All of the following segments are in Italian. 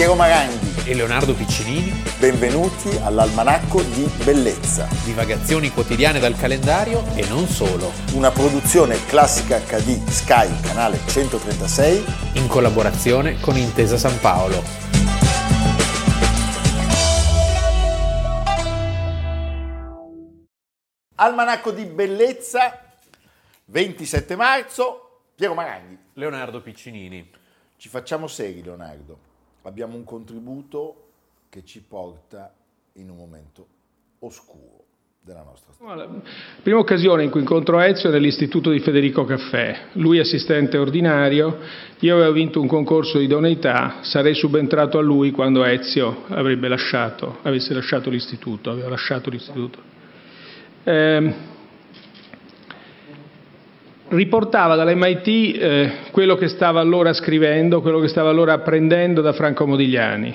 Piero Maranghi e Leonardo Piccinini. Benvenuti all'Almanacco di Bellezza. Divagazioni quotidiane dal calendario e non solo. Una produzione classica HD Sky, canale 136. In collaborazione con Intesa San Paolo. Almanacco di Bellezza, 27 marzo, Piero Maranghi. Leonardo Piccinini. Ci facciamo seri, Leonardo abbiamo un contributo che ci porta in un momento oscuro della nostra storia. Prima occasione in cui incontro Ezio è nell'istituto di Federico Caffè, lui assistente ordinario, io avevo vinto un concorso di idoneità, sarei subentrato a lui quando Ezio avrebbe lasciato, avesse lasciato l'istituto, aveva lasciato l'istituto. Eh, riportava dall'MIT eh, quello che stava allora scrivendo, quello che stava allora apprendendo da Franco Modigliani.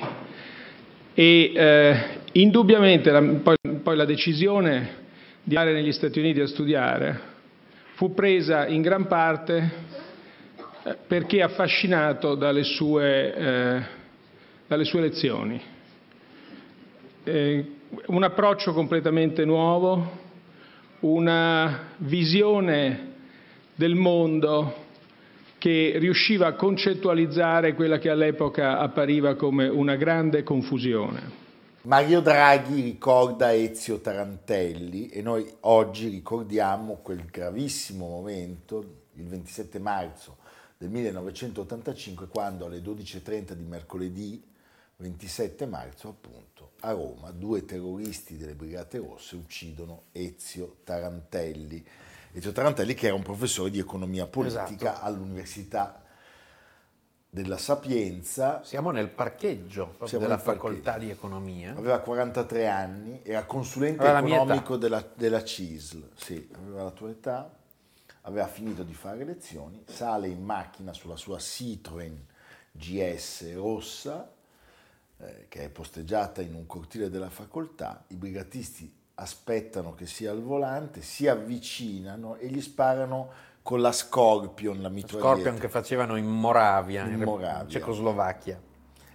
E eh, indubbiamente poi, la decisione di andare negli Stati Uniti a studiare fu presa in gran parte eh, perché affascinato dalle sue, eh, dalle sue lezioni. Eh, un approccio completamente nuovo, una visione del mondo che riusciva a concettualizzare quella che all'epoca appariva come una grande confusione. Mario Draghi ricorda Ezio Tarantelli e noi oggi ricordiamo quel gravissimo momento, il 27 marzo del 1985, quando alle 12.30 di mercoledì 27 marzo, appunto, a Roma, due terroristi delle Brigate Rosse uccidono Ezio Tarantelli. Ezio Tarantelli che era un professore di economia politica esatto. all'Università della Sapienza. Siamo nel parcheggio Siamo della facoltà parcheggio. di economia. Aveva 43 anni, era consulente aveva economico della, della CISL, sì, aveva la tua età, aveva finito di fare lezioni, sale in macchina sulla sua Citroen GS rossa, eh, che è posteggiata in un cortile della facoltà, i brigatisti aspettano che sia al volante, si avvicinano e gli sparano con la Scorpion, la mitraglietta. Scorpion che facevano in Moravia, in, in Moravia. Cecoslovacchia.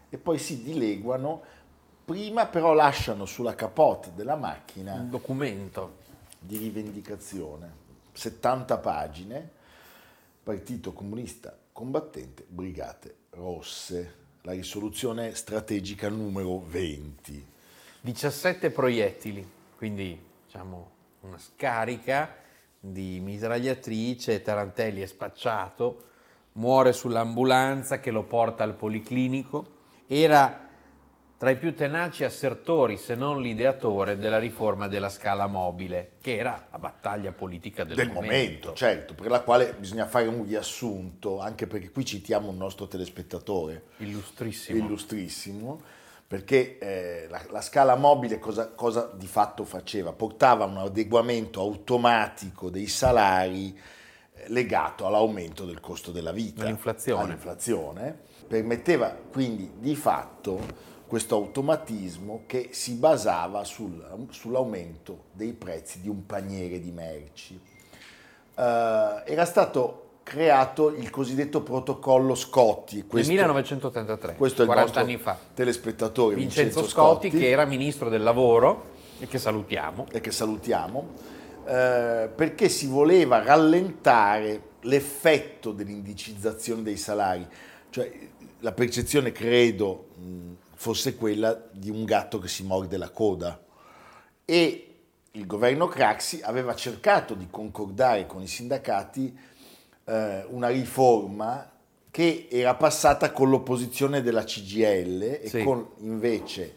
E poi si dileguano, prima però lasciano sulla capote della macchina un documento di rivendicazione, 70 pagine, Partito Comunista Combattente, Brigate Rosse, la risoluzione strategica numero 20. 17 proiettili quindi diciamo una scarica di mitragliatrice, Tarantelli è spacciato, muore sull'ambulanza che lo porta al policlinico, era tra i più tenaci assertori, se non l'ideatore, della riforma della scala mobile, che era la battaglia politica del, del momento. momento. Certo, per la quale bisogna fare un riassunto, anche perché qui citiamo un nostro telespettatore. Illustrissimo. Illustrissimo perché eh, la, la, scala mobile cosa, cosa, di fatto faceva? Portava un adeguamento automatico dei salari eh, legato all'aumento del costo della vita, all'inflazione. all'inflazione, permetteva quindi di fatto questo automatismo che si basava sul, sull'aumento dei prezzi di un paniere di merci. Uh, era stato creato il cosiddetto protocollo Scotti. Questo, Nel 1983, questo è 40 anni fa. telespettatore Vincenzo, Vincenzo Scotti, Scotti, che era ministro del lavoro e che salutiamo. E che salutiamo, eh, perché si voleva rallentare l'effetto dell'indicizzazione dei salari. Cioè, la percezione, credo, fosse quella di un gatto che si morde la coda. E il governo Craxi aveva cercato di concordare con i sindacati eh, una riforma che era passata con l'opposizione della CGL e sì. con invece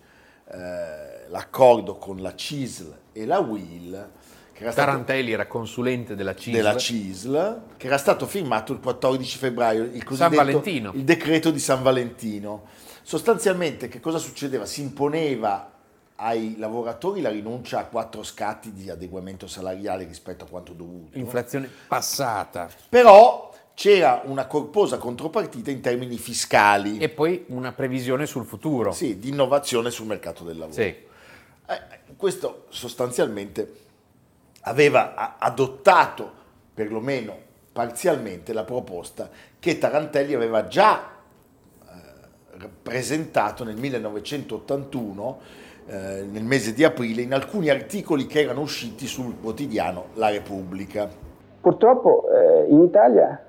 eh, l'accordo con la CISL e la WIL. Era Tarantelli stato, era consulente della CISL. della CISL. che era stato firmato il 14 febbraio, il cosiddetto il decreto di San Valentino. Sostanzialmente che cosa succedeva? Si imponeva ai lavoratori la rinuncia a quattro scatti di adeguamento salariale rispetto a quanto dovuto. Inflazione passata. Però c'era una corposa contropartita in termini fiscali. E poi una previsione sul futuro. Sì, di innovazione sul mercato del lavoro. Sì. Eh, questo sostanzialmente aveva adottato, perlomeno parzialmente, la proposta che Tarantelli aveva già presentato nel 1981, eh, nel mese di aprile, in alcuni articoli che erano usciti sul quotidiano La Repubblica. Purtroppo eh, in Italia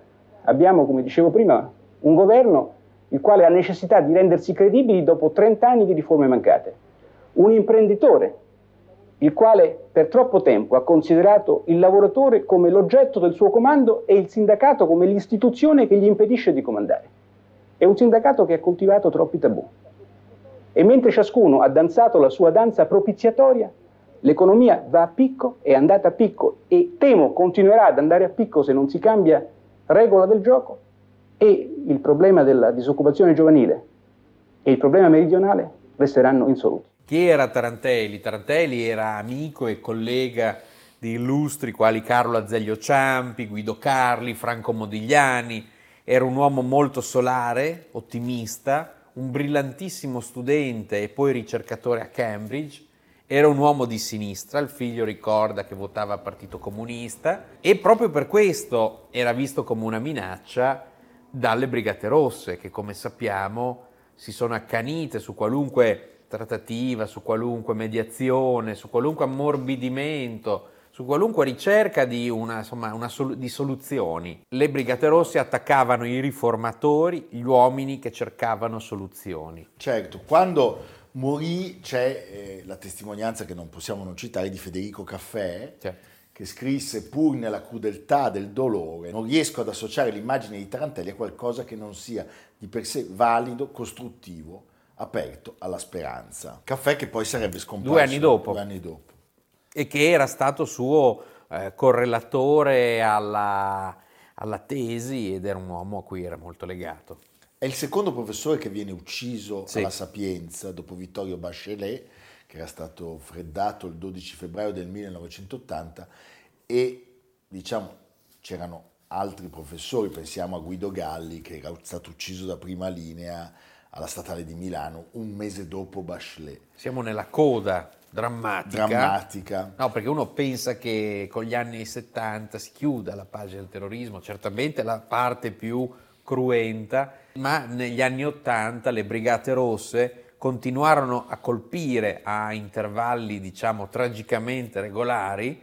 abbiamo, come dicevo prima, un governo il quale ha necessità di rendersi credibili dopo 30 anni di riforme mancate. Un imprenditore il quale per troppo tempo ha considerato il lavoratore come l'oggetto del suo comando e il sindacato come l'istituzione che gli impedisce di comandare. È un sindacato che ha coltivato troppi tabù. E mentre ciascuno ha danzato la sua danza propiziatoria, l'economia va a picco, è andata a picco e temo continuerà ad andare a picco se non si cambia regola del gioco e il problema della disoccupazione giovanile e il problema meridionale resteranno insoluti. Chi era Tarantelli? Tarantelli era amico e collega di illustri quali Carlo Azeglio Ciampi, Guido Carli, Franco Modigliani. Era un uomo molto solare, ottimista, un brillantissimo studente e poi ricercatore a Cambridge. Era un uomo di sinistra, il figlio ricorda che votava Partito Comunista e proprio per questo era visto come una minaccia dalle Brigate Rosse che come sappiamo si sono accanite su qualunque trattativa, su qualunque mediazione, su qualunque ammorbidimento, su qualunque ricerca di, una, insomma, una sol- di soluzioni. Le Brigate Rosse attaccavano i riformatori, gli uomini che cercavano soluzioni. Certo, quando morì c'è eh, la testimonianza che non possiamo non citare di Federico Caffè, certo. che scrisse pur nella crudeltà del dolore, non riesco ad associare l'immagine di Tarantelli a qualcosa che non sia di per sé valido, costruttivo aperto alla speranza. Caffè che poi sarebbe scomparso due anni dopo. Due anni dopo. E che era stato suo eh, correlatore alla, alla tesi ed era un uomo a cui era molto legato. È il secondo professore che viene ucciso sì. alla Sapienza dopo Vittorio Bachelet, che era stato freddato il 12 febbraio del 1980 e diciamo c'erano altri professori, pensiamo a Guido Galli che era stato ucciso da prima linea alla Statale di Milano un mese dopo Bachelet. Siamo nella coda drammatica. Drammatica. No, perché uno pensa che con gli anni 70 si chiuda la pagina del terrorismo, certamente la parte più cruenta, ma negli anni 80 le Brigate Rosse continuarono a colpire a intervalli, diciamo, tragicamente regolari,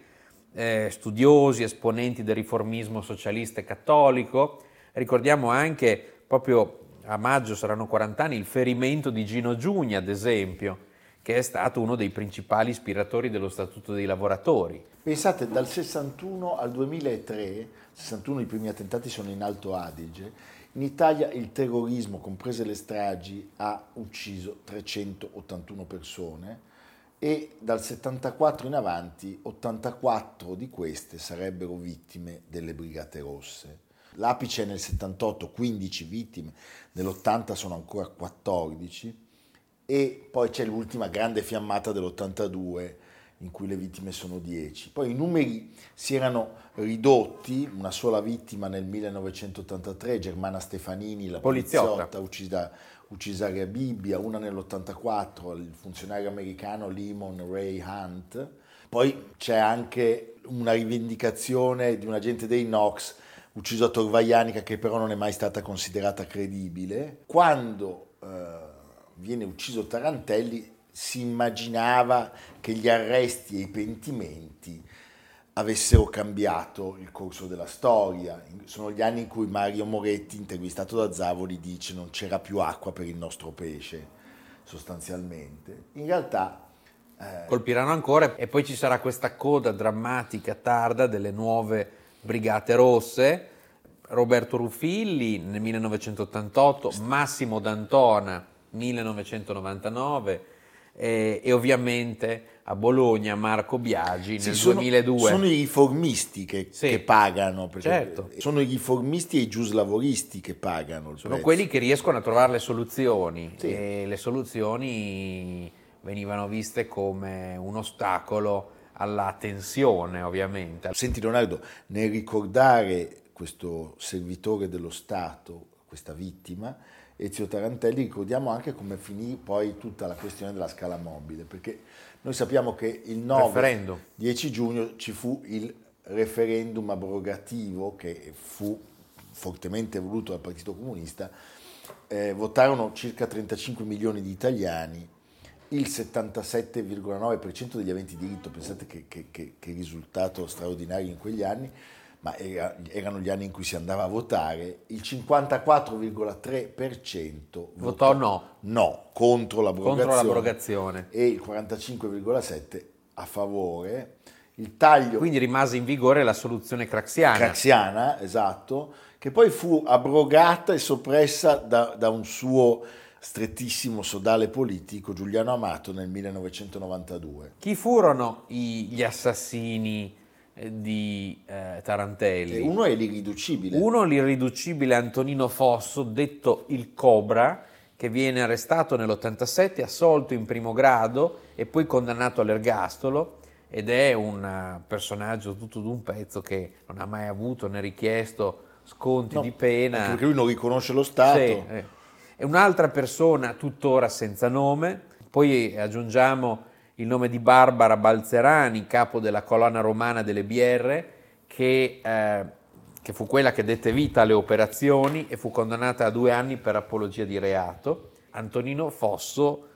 eh, studiosi, esponenti del riformismo socialista e cattolico. Ricordiamo anche proprio a maggio saranno 40 anni, il ferimento di Gino Giugni, ad esempio, che è stato uno dei principali ispiratori dello Statuto dei lavoratori. Pensate, dal 61 al 2003, 61 i primi attentati sono in Alto Adige, in Italia il terrorismo, comprese le stragi, ha ucciso 381 persone e dal 74 in avanti 84 di queste sarebbero vittime delle Brigate Rosse. L'apice è nel 78, 15 vittime, nell'80 sono ancora 14 e poi c'è l'ultima grande fiammata dell'82 in cui le vittime sono 10. Poi i numeri si erano ridotti, una sola vittima nel 1983, Germana Stefanini, la poliziotta, poliziotta uccisa, uccisa a Bibbia, una nell'84, il funzionario americano Limon Ray Hunt. Poi c'è anche una rivendicazione di un agente dei Knox ucciso a Torvaianica che però non è mai stata considerata credibile. Quando eh, viene ucciso Tarantelli si immaginava che gli arresti e i pentimenti avessero cambiato il corso della storia. Sono gli anni in cui Mario Moretti, intervistato da Zavoli, dice non c'era più acqua per il nostro pesce, sostanzialmente. In realtà... Eh... Colpiranno ancora e poi ci sarà questa coda drammatica tarda delle nuove Brigate Rosse, Roberto Ruffilli nel 1988, Massimo D'Antona 1999 eh, e ovviamente a Bologna Marco Biagi nel sono, 2002. Sono i riformisti che, sì. che pagano, certo. sono i riformisti e i giuslavoristi che pagano. sono prezzo. quelli che riescono a trovare le soluzioni sì. e le soluzioni venivano viste come un ostacolo alla tensione ovviamente. Senti Leonardo, nel ricordare questo servitore dello Stato, questa vittima, Ezio Tarantelli, ricordiamo anche come finì poi tutta la questione della scala mobile, perché noi sappiamo che il 9, 10 giugno ci fu il referendum abrogativo che fu fortemente voluto dal Partito Comunista eh, votarono circa 35 milioni di italiani, il 77,9% degli aventi diritto, pensate che, che, che, che risultato straordinario in quegli anni, ma era, erano gli anni in cui si andava a votare, il 54,3% votò no. no contro l'abrogazione, contro l'abrogazione e il 45,7% a favore. Il taglio... Quindi rimase in vigore la soluzione craxiana. Craxiana, esatto, che poi fu abrogata e soppressa da, da un suo strettissimo sodale politico, Giuliano Amato, nel 1992. Chi furono gli assassini di eh, Tarantelli? Uno è l'irriducibile. Uno l'irriducibile Antonino Fosso, detto il Cobra, che viene arrestato nell'87, assolto in primo grado e poi condannato all'ergastolo ed è un eh, personaggio tutto d'un pezzo che non ha mai avuto né richiesto sconti no, di pena. Perché lui non riconosce lo Stato. Sì, eh. È un'altra persona tuttora senza nome, poi aggiungiamo il nome di Barbara Balzerani, capo della colonna romana delle BR, che, eh, che fu quella che dette vita alle operazioni e fu condannata a due anni per apologia di reato. Antonino Fosso,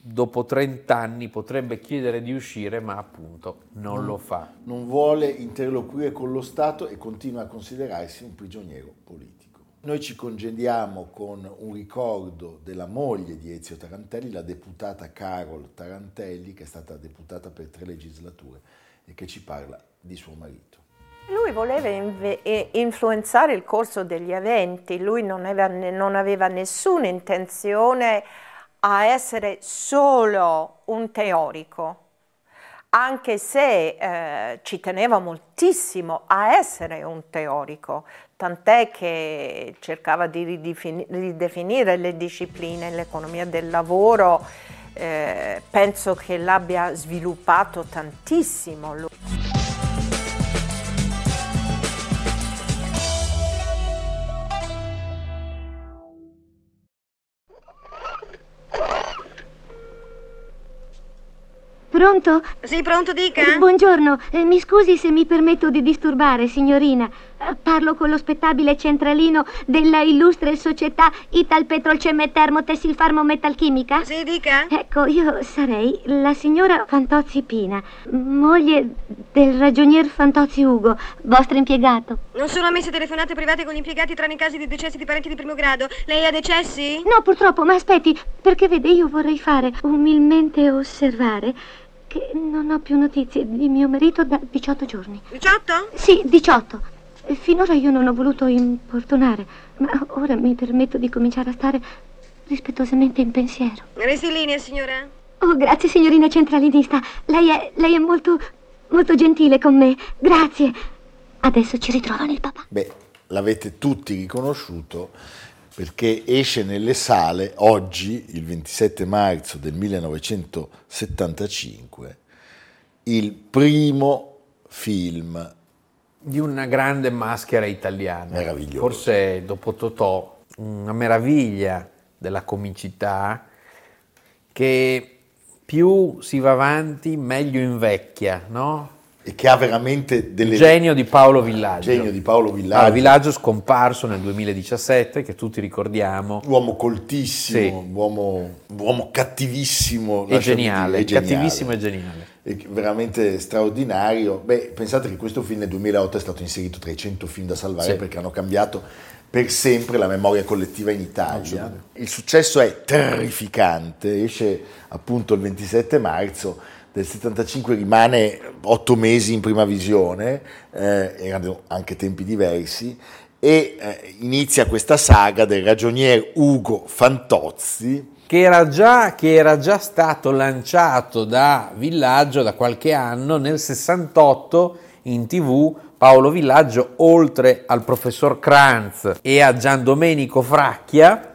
dopo 30 anni, potrebbe chiedere di uscire, ma appunto non, non lo fa. Non vuole interloquire con lo Stato e continua a considerarsi un prigioniero politico. Noi ci congediamo con un ricordo della moglie di Ezio Tarantelli, la deputata Carol Tarantelli, che è stata deputata per tre legislature e che ci parla di suo marito. Lui voleva inve- influenzare il corso degli eventi, lui non aveva, non aveva nessuna intenzione a essere solo un teorico, anche se eh, ci teneva moltissimo a essere un teorico, tant'è che cercava di ridefinire le discipline, l'economia del lavoro, eh, penso che l'abbia sviluppato tantissimo. Pronto? Sì, pronto, dica. Eh, buongiorno, eh, mi scusi se mi permetto di disturbare, signorina. Parlo con lo spettabile centralino della illustre società Ital Petrolceme Termotessil Farmo Metalchimica? Sì, dica. Ecco, io sarei la signora Fantozzi Pina, moglie del ragionier Fantozzi Ugo, vostro impiegato. Non sono ammesse telefonate private con gli impiegati tranne i casi di decessi di parenti di primo grado. Lei ha decessi? No, purtroppo, ma aspetti, perché vede, io vorrei fare umilmente osservare che non ho più notizie di mio marito da 18 giorni. 18? Sì, 18. Finora io non ho voluto importunare, ma ora mi permetto di cominciare a stare rispettosamente in pensiero. Resti in linea, signora? Oh, grazie, signorina centralinista. Lei è, lei è molto, molto gentile con me. Grazie. Adesso ci ritrovano il papà. Beh, l'avete tutti riconosciuto perché esce nelle sale oggi, il 27 marzo del 1975, il primo film di una grande maschera italiana. Meraviglioso. Forse dopo Totò, una meraviglia della comicità che più si va avanti meglio invecchia, no? E che ha veramente delle... Genio di Paolo Villaggio. Genio di Paolo Villaggio. Paolo Villaggio scomparso nel 2017, che tutti ricordiamo. Uomo coltissimo, sì. uomo, uomo, cattivissimo. E geniale, dire, cattivissimo e geniale. E veramente straordinario. Beh, pensate che questo film nel 2008 è stato inserito tra i 100 film da salvare sì. perché hanno cambiato per sempre la memoria collettiva in Italia. Il successo è terrificante, esce appunto il 27 marzo del 75 rimane otto mesi in prima visione, eh, erano anche tempi diversi, e eh, inizia questa saga del ragionier Ugo Fantozzi. Che era, già, che era già stato lanciato da Villaggio da qualche anno, nel 68 in tv Paolo Villaggio, oltre al professor Kranz e a Gian Domenico Fracchia,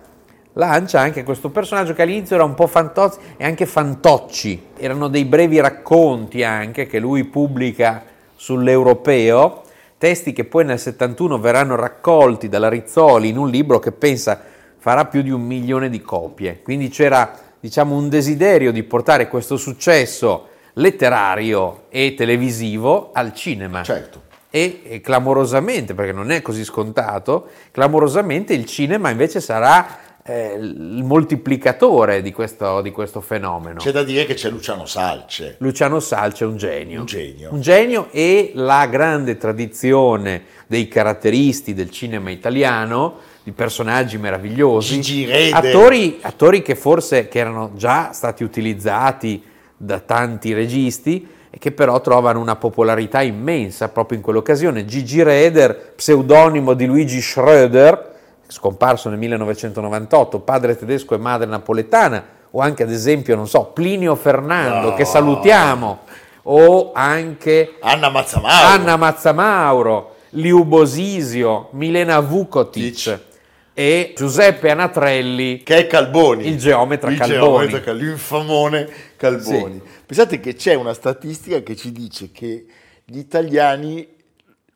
lancia anche questo personaggio che all'inizio era un po' fantozzi e anche fantocci. Erano dei brevi racconti anche che lui pubblica sull'europeo, testi che poi nel 71 verranno raccolti dalla Rizzoli in un libro che pensa farà più di un milione di copie. Quindi c'era diciamo un desiderio di portare questo successo letterario e televisivo al cinema. Certo. E, e clamorosamente, perché non è così scontato, clamorosamente il cinema invece sarà eh, il moltiplicatore di questo, di questo, fenomeno. C'è da dire che c'è Luciano Salce. Luciano Salce è un genio. Un genio. Un genio e la grande tradizione dei caratteristi del cinema italiano, di personaggi meravigliosi, Gigi attori, attori che forse che erano già stati utilizzati da tanti registi e che però trovano una popolarità immensa proprio in quell'occasione. Gigi Reder, pseudonimo di Luigi Schröder, scomparso nel 1998, padre tedesco e madre napoletana, o anche ad esempio, non so, Plinio Fernando, No. che salutiamo, o anche Anna Mazzamauro. Anna Mazzamauro, Liu Bosisio, Milena Vukotic e Giuseppe Anatrelli, che è Calboni. il geometra Il Calboni. geometra l'infamone Calboni. Pensate che c'è una statistica che ci dice che gli italiani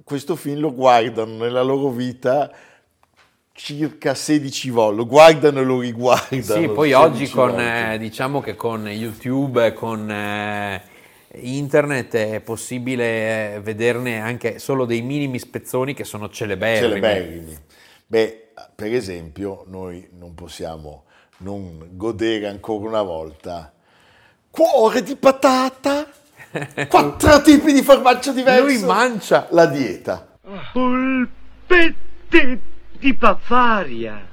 questo film lo guardano nella loro vita circa 16 volte, lo guardano e lo riguardano. Sì, poi 16 oggi con, eh, diciamo che con YouTube, e con eh, internet è possibile eh, vederne anche solo dei minimi spezzoni che sono celeberrimi. Celeberrimi. Beh, per esempio, noi non possiamo non godere ancora una volta cuore di patata, quattro tipi di formaggio diverso. Lui mancia. la dieta. Polpetti di Bavaria.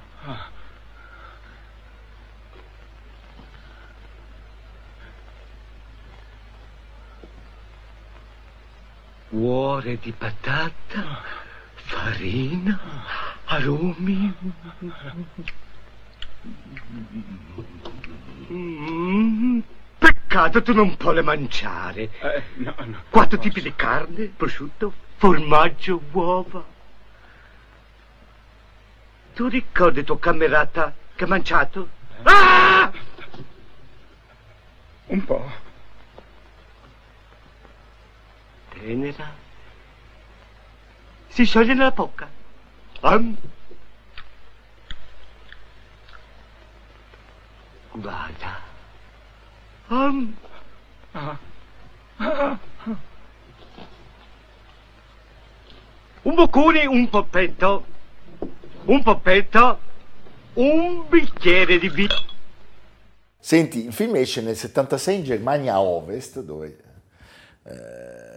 Cuore di patata, farina, aromi. Mm, Peccato tu non puoi mangiare. Quattro tipi di carne, prosciutto, formaggio, uova. Tu ricordi tuo camerata che ha mangiato? Ah! Un po'. Tenera. Si scioglie nella bocca. Am. Guarda. Am. Un boccone, un poppetto. Un poppetto. Un bicchiere di vino. Senti, il film esce nel 76 in Germania a Ovest, dove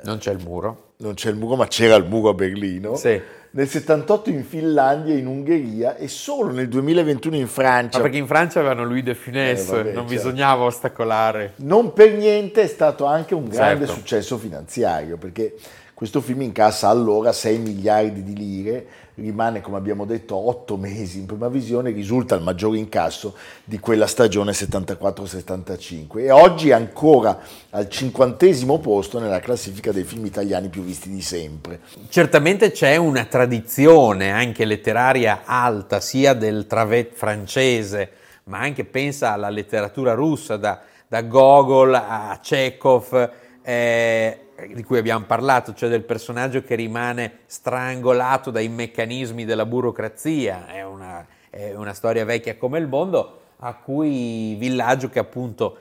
Non c'è il muro. non c'è il muro, ma c'era il muro a Berlino. Sì. Nel 78 in Finlandia, in Ungheria e solo nel 2021 in Francia. Ma perché in Francia avevano Louis de Funès, Eh, vabbè, non certo. bisognava ostacolare. Non per niente è stato anche un grande Certo. successo finanziario, perché questo film incassa allora 6 miliardi di lire, rimane come abbiamo detto 8 mesi in prima visione, risulta il maggiore incasso di quella stagione 74-75 e oggi è ancora al cinquantesimo posto nella classifica dei film italiani più visti di sempre. Certamente c'è una tradizione anche letteraria alta, sia del travet francese, ma anche pensa alla letteratura russa, da, da Gogol a Chekhov, eh, di cui abbiamo parlato, cioè del personaggio che rimane strangolato dai meccanismi della burocrazia. È una, è una storia vecchia come il mondo, a cui Villaggio, che appunto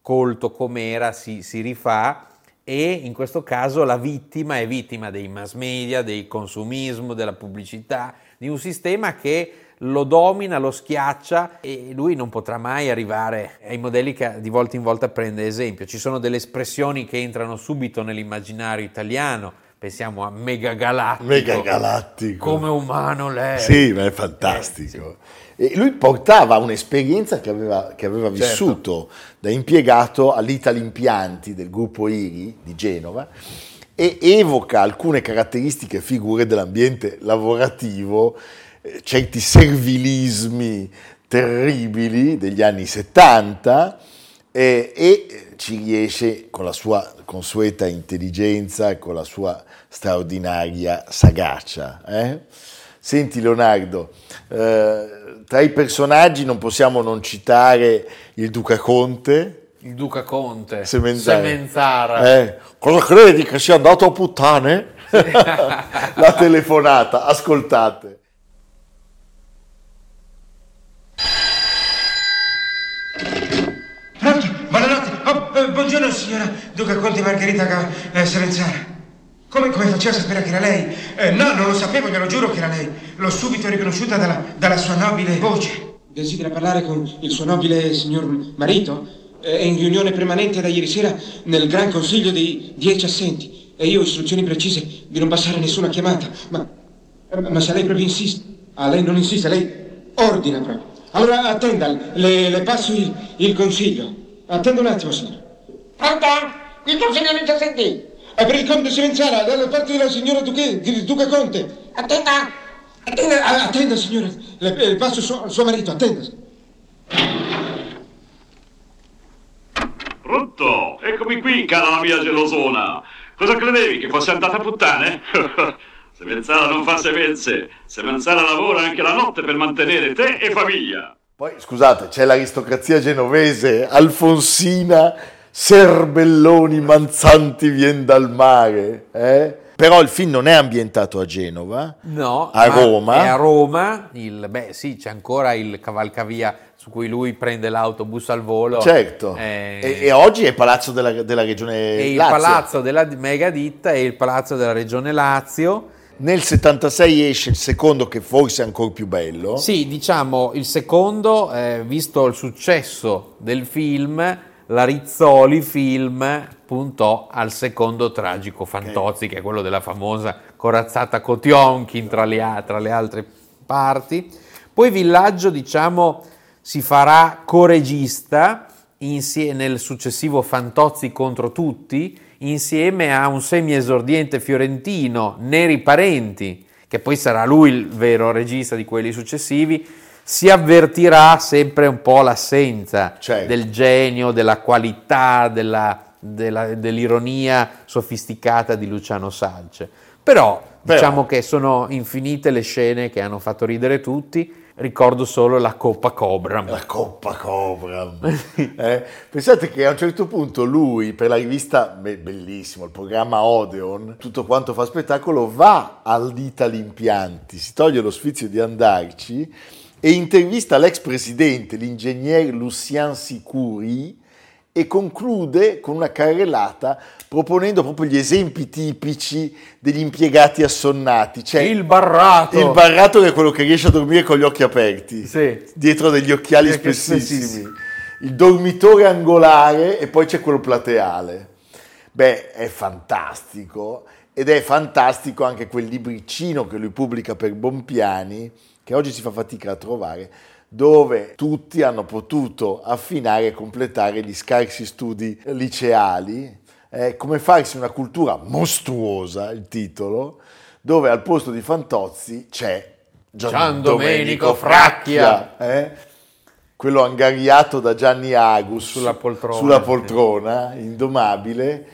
colto com'era, si, si rifà e in questo caso la vittima è vittima dei mass media, del consumismo, della pubblicità, di un sistema che lo domina, lo schiaccia e lui non potrà mai arrivare ai modelli che di volta in volta prende esempio. Ci sono delle espressioni che entrano subito nell'immaginario italiano, pensiamo a megagalattico. Megagalattico. Come umano lei. Sì, ma è fantastico. E lui portava un'esperienza che aveva, che aveva Certo. vissuto da impiegato all'Ital Impianti del gruppo IRI di Genova e evoca alcune caratteristiche e figure dell'ambiente lavorativo, eh, certi servilismi terribili degli anni 70 eh, e ci riesce con la sua consueta intelligenza e con la sua straordinaria sagacia. eh? Senti Leonardo, eh, tra i personaggi non possiamo non citare il Duca Conte, Il Duca Conte, Semenzara. Semenzara. Eh, cosa credi che sia andato a puttane? La telefonata, ascoltate. Pronto? Buonanotte. Oh, eh, buongiorno signora Duca Conte Margherita eh, Salenzara. Come, come faceva a sapere che era lei? Eh, no, non lo sapevo, glielo giuro che era lei. L'ho subito riconosciuta dalla, dalla sua nobile voce. Desidera parlare con il suo nobile signor marito? È in riunione permanente da ieri sera nel Gran Consiglio dei dieci assenti e io ho istruzioni precise di non passare nessuna chiamata. Ma, ma se lei proprio insiste, a lei non insiste, lei ordina proprio. Allora attenda, le, le passo il, il consiglio. Attenda un attimo, signora. Pronto? Il ci sentì. È per il conte Sevenzana, dalla parte della signora Duque, Duca Conte. Attenda. Attenda, ah, attenda signora. Le, le passo suo, suo marito, attenda. Pronto? Eccomi qui, cara la mia gelosona. Cosa credevi, che fosse andata a puttane? Sevenzana non fa semenze. Sevenzana lavora anche la notte per mantenere te e famiglia. Poi, scusate, c'è l'aristocrazia genovese, Alfonsina, Serbelloni, Manzanti vien dal mare, eh? Però il film non è ambientato a Genova, No, a ma Roma. È a Roma, il, beh sì, c'è ancora il cavalcavia su cui lui prende l'autobus al volo. Certo. Eh, E, e oggi è il palazzo della, della regione il Lazio. palazzo della megaditta e il palazzo della regione Lazio. Nel 76 esce il secondo che forse è ancora più bello. Sì, diciamo il secondo, eh, visto il successo del film, la Rizzoli Film puntò al secondo tragico Fantozzi, che è quello della famosa corazzata Kotionkin tra le, tra le altre parti. Poi Villaggio, diciamo, si farà coregista nel successivo Fantozzi contro tutti, insieme a un semi-esordiente fiorentino, Neri Parenti, che poi sarà lui il vero regista di quelli successivi, si avvertirà sempre un po' l'assenza Certo. del genio, della qualità, della- della- dell'ironia sofisticata di Luciano Salce. Però, Però- diciamo che sono infinite le scene che hanno fatto ridere tutti, ricordo solo la Coppa Cobra. La Coppa Cobra. Eh, Pensate che a un certo punto lui, per la rivista, be- bellissimo, il programma Odeon, tutto quanto fa spettacolo, va all'Itali Impianti, si toglie lo sfizio di andarci e intervista l'ex presidente, l'ingegner Lucien Sicuri, e conclude con una carrellata proponendo proprio gli esempi tipici degli impiegati assonnati. Cioè, Il barrato. il barrato che è quello che riesce a dormire con gli occhi aperti, Sì. dietro degli occhiali spessissimi. spessissimi. Il dormitore angolare e poi c'è quello plateale. Beh, è fantastico ed è fantastico anche quel libricino che lui pubblica per Bompiani, che oggi si fa fatica a trovare, dove tutti hanno potuto affinare e completare gli scarsi studi liceali, eh, come farsi una cultura mostruosa, il titolo, dove al posto di Fantozzi c'è Gian, Gian Domenico Domenico Fracchia, eh? quello angariato da Gianni Agus Sulla poltrona, sulla poltrona, indomabile,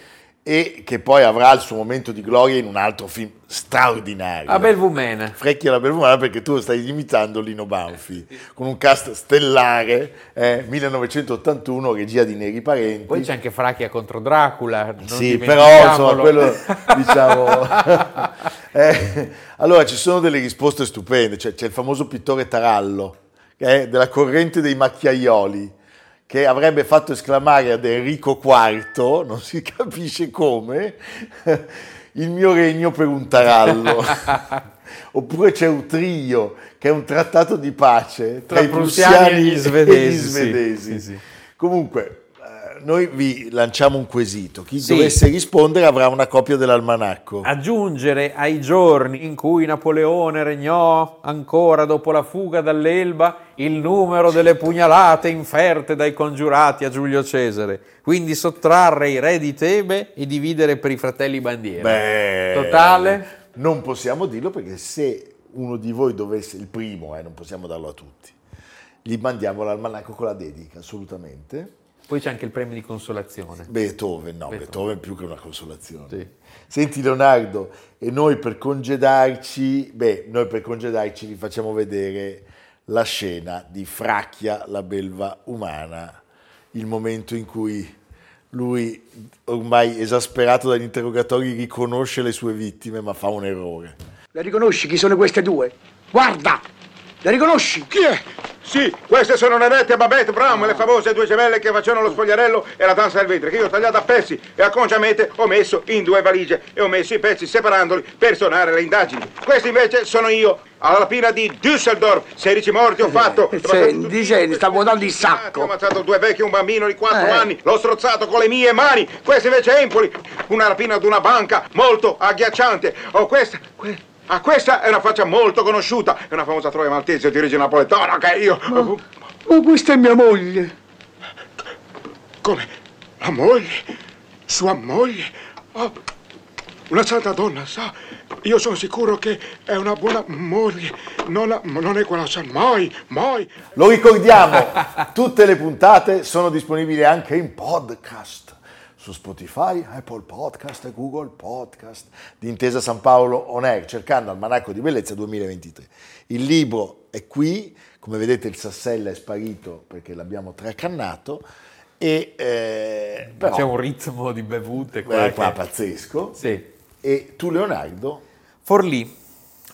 e che poi avrà il suo momento di gloria in un altro film straordinario. A Belvumene. Frecchia la Belvumana perché tu stai imitando Lino Banfi con un cast stellare, eh, 1981, regia di Neri Parenti. Poi c'è anche Fracchia contro Dracula. Sì, però insomma, quello diciamo. Eh, allora ci sono delle risposte stupende. Cioè, c'è il famoso pittore Tarallo, è della corrente dei macchiaioli, che avrebbe fatto esclamare ad Enrico IV, non si capisce come, il mio regno per un tarallo. Oppure c'è Utrio, che è un trattato di pace tra, Tra i prussiani prussiani e gli e svedesi, gli sì, svedesi. sì, sì. Comunque, noi vi lanciamo un quesito. Chi Sì. dovesse rispondere avrà una copia dell'almanacco. Aggiungere ai giorni in cui Napoleone regnò ancora dopo la fuga dall'Elba il numero delle pugnalate inferte dai congiurati a Giulio Cesare. Quindi sottrarre i re di Tebe e dividere per i fratelli bandiera. Beh, Totale? Non possiamo dirlo perché se uno di voi dovesse, il primo, eh, non possiamo darlo a tutti, gli mandiamo l'almanacco con la dedica, assolutamente. Poi c'è anche il premio di consolazione. Beethoven, no, Beethoven. Beethoven più che una consolazione. Sì. Senti Leonardo, e noi per congedarci, beh, noi per congedarci vi facciamo vedere la scena di Fracchia, la belva umana, il momento in cui lui, ormai esasperato dagli interrogatori, riconosce le sue vittime ma fa un errore. Le riconosci chi sono queste due? Guarda! Le riconosci? Chi è? Sì, queste sono Nerette e Babette Brown, le famose due gemelle che facevano lo spogliarello e la danza del ventre, che io ho tagliato a pezzi e acconciamente ho messo in due valigie e ho messo i pezzi separandoli per suonare le indagini. Questi invece sono io, alla rapina di Düsseldorf, 16 morti ho fatto. Senti, dicevi, stavo dando il sacco. Ho ammazzato due vecchi e un bambino di 4 Eh. anni, l'ho strozzato con le mie mani. Questa invece è Empoli, una rapina ad una banca molto agghiacciante. Oh, questa, que- ah, questa è una faccia molto conosciuta, è una famosa troia maltese di origine napoletana che io... Ma questa è mia moglie. Come? La moglie? Sua moglie? Oh, una santa donna, sa? Io sono sicuro che è una buona moglie. Non, ha- non è quella sa mai, mai. Lo ricordiamo, tutte le puntate sono disponibili anche in podcast su Spotify, Apple Podcast e Google Podcast di Intesa San Paolo On Air, cercando Almanacco di Bellezza 2023. Il libro è qui, come vedete il Sassella è sparito perché l'abbiamo tracannato e eh, però, C'è un ritmo di bevute qua. eh, qua che- pazzesco. Sì. E tu Leonardo? Forlì.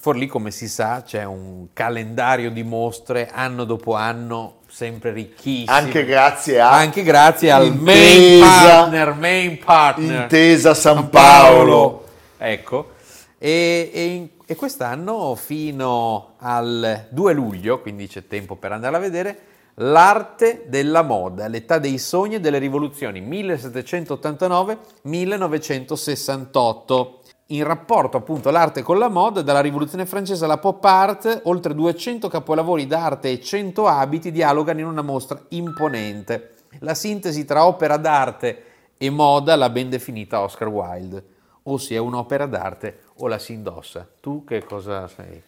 Forlì, come si sa, c'è un calendario di mostre anno dopo anno, sempre ricchissimo. Anche grazie a Anche grazie al main partner, main partner. Intesa San Paolo. Ecco. E, e in- e quest'anno fino al 2 luglio, quindi c'è tempo per andare a vedere, l'arte della moda, l'età dei sogni e delle rivoluzioni 1789-1968. In rapporto appunto all'arte con la moda, dalla rivoluzione francese alla pop art, oltre 200 capolavori d'arte e 100 abiti dialogano in una mostra imponente. La sintesi tra opera d'arte e moda l'ha ben definita Oscar Wilde. O si è un'opera d'arte o la si indossa. Tu che cosa sei?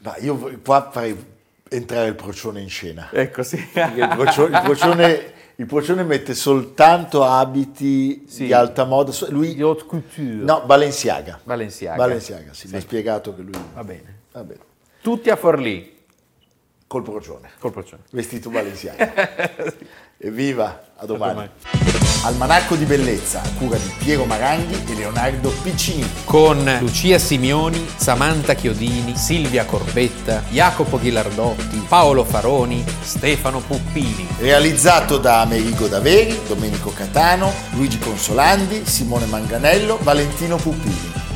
Ma io qua farei entrare il procione in scena. Ecco, sì. Il procione, il procione- il procione mette soltanto abiti di alta moda. Lui, Di haute couture. no, Balenciaga. Balenciaga. Balenciaga, sì, mi ha Sì. spiegato che lui... Va bene. Va bene. Tutti a Forlì. Col procione. Col procione. Vestito Balenciaga. Evviva, a domani. Almanacco di bellezza, a cura di Piero Maranghi e Leonardo Piccini. Con Lucia Simioni, Samantha Chiodini, Silvia Corbetta, Jacopo Ghilardotti, Paolo Faroni, Stefano Puppini. Realizzato da Amerigo Daveri, Domenico Catano, Luigi Consolandi, Simone Manganello, Valentino Puppini.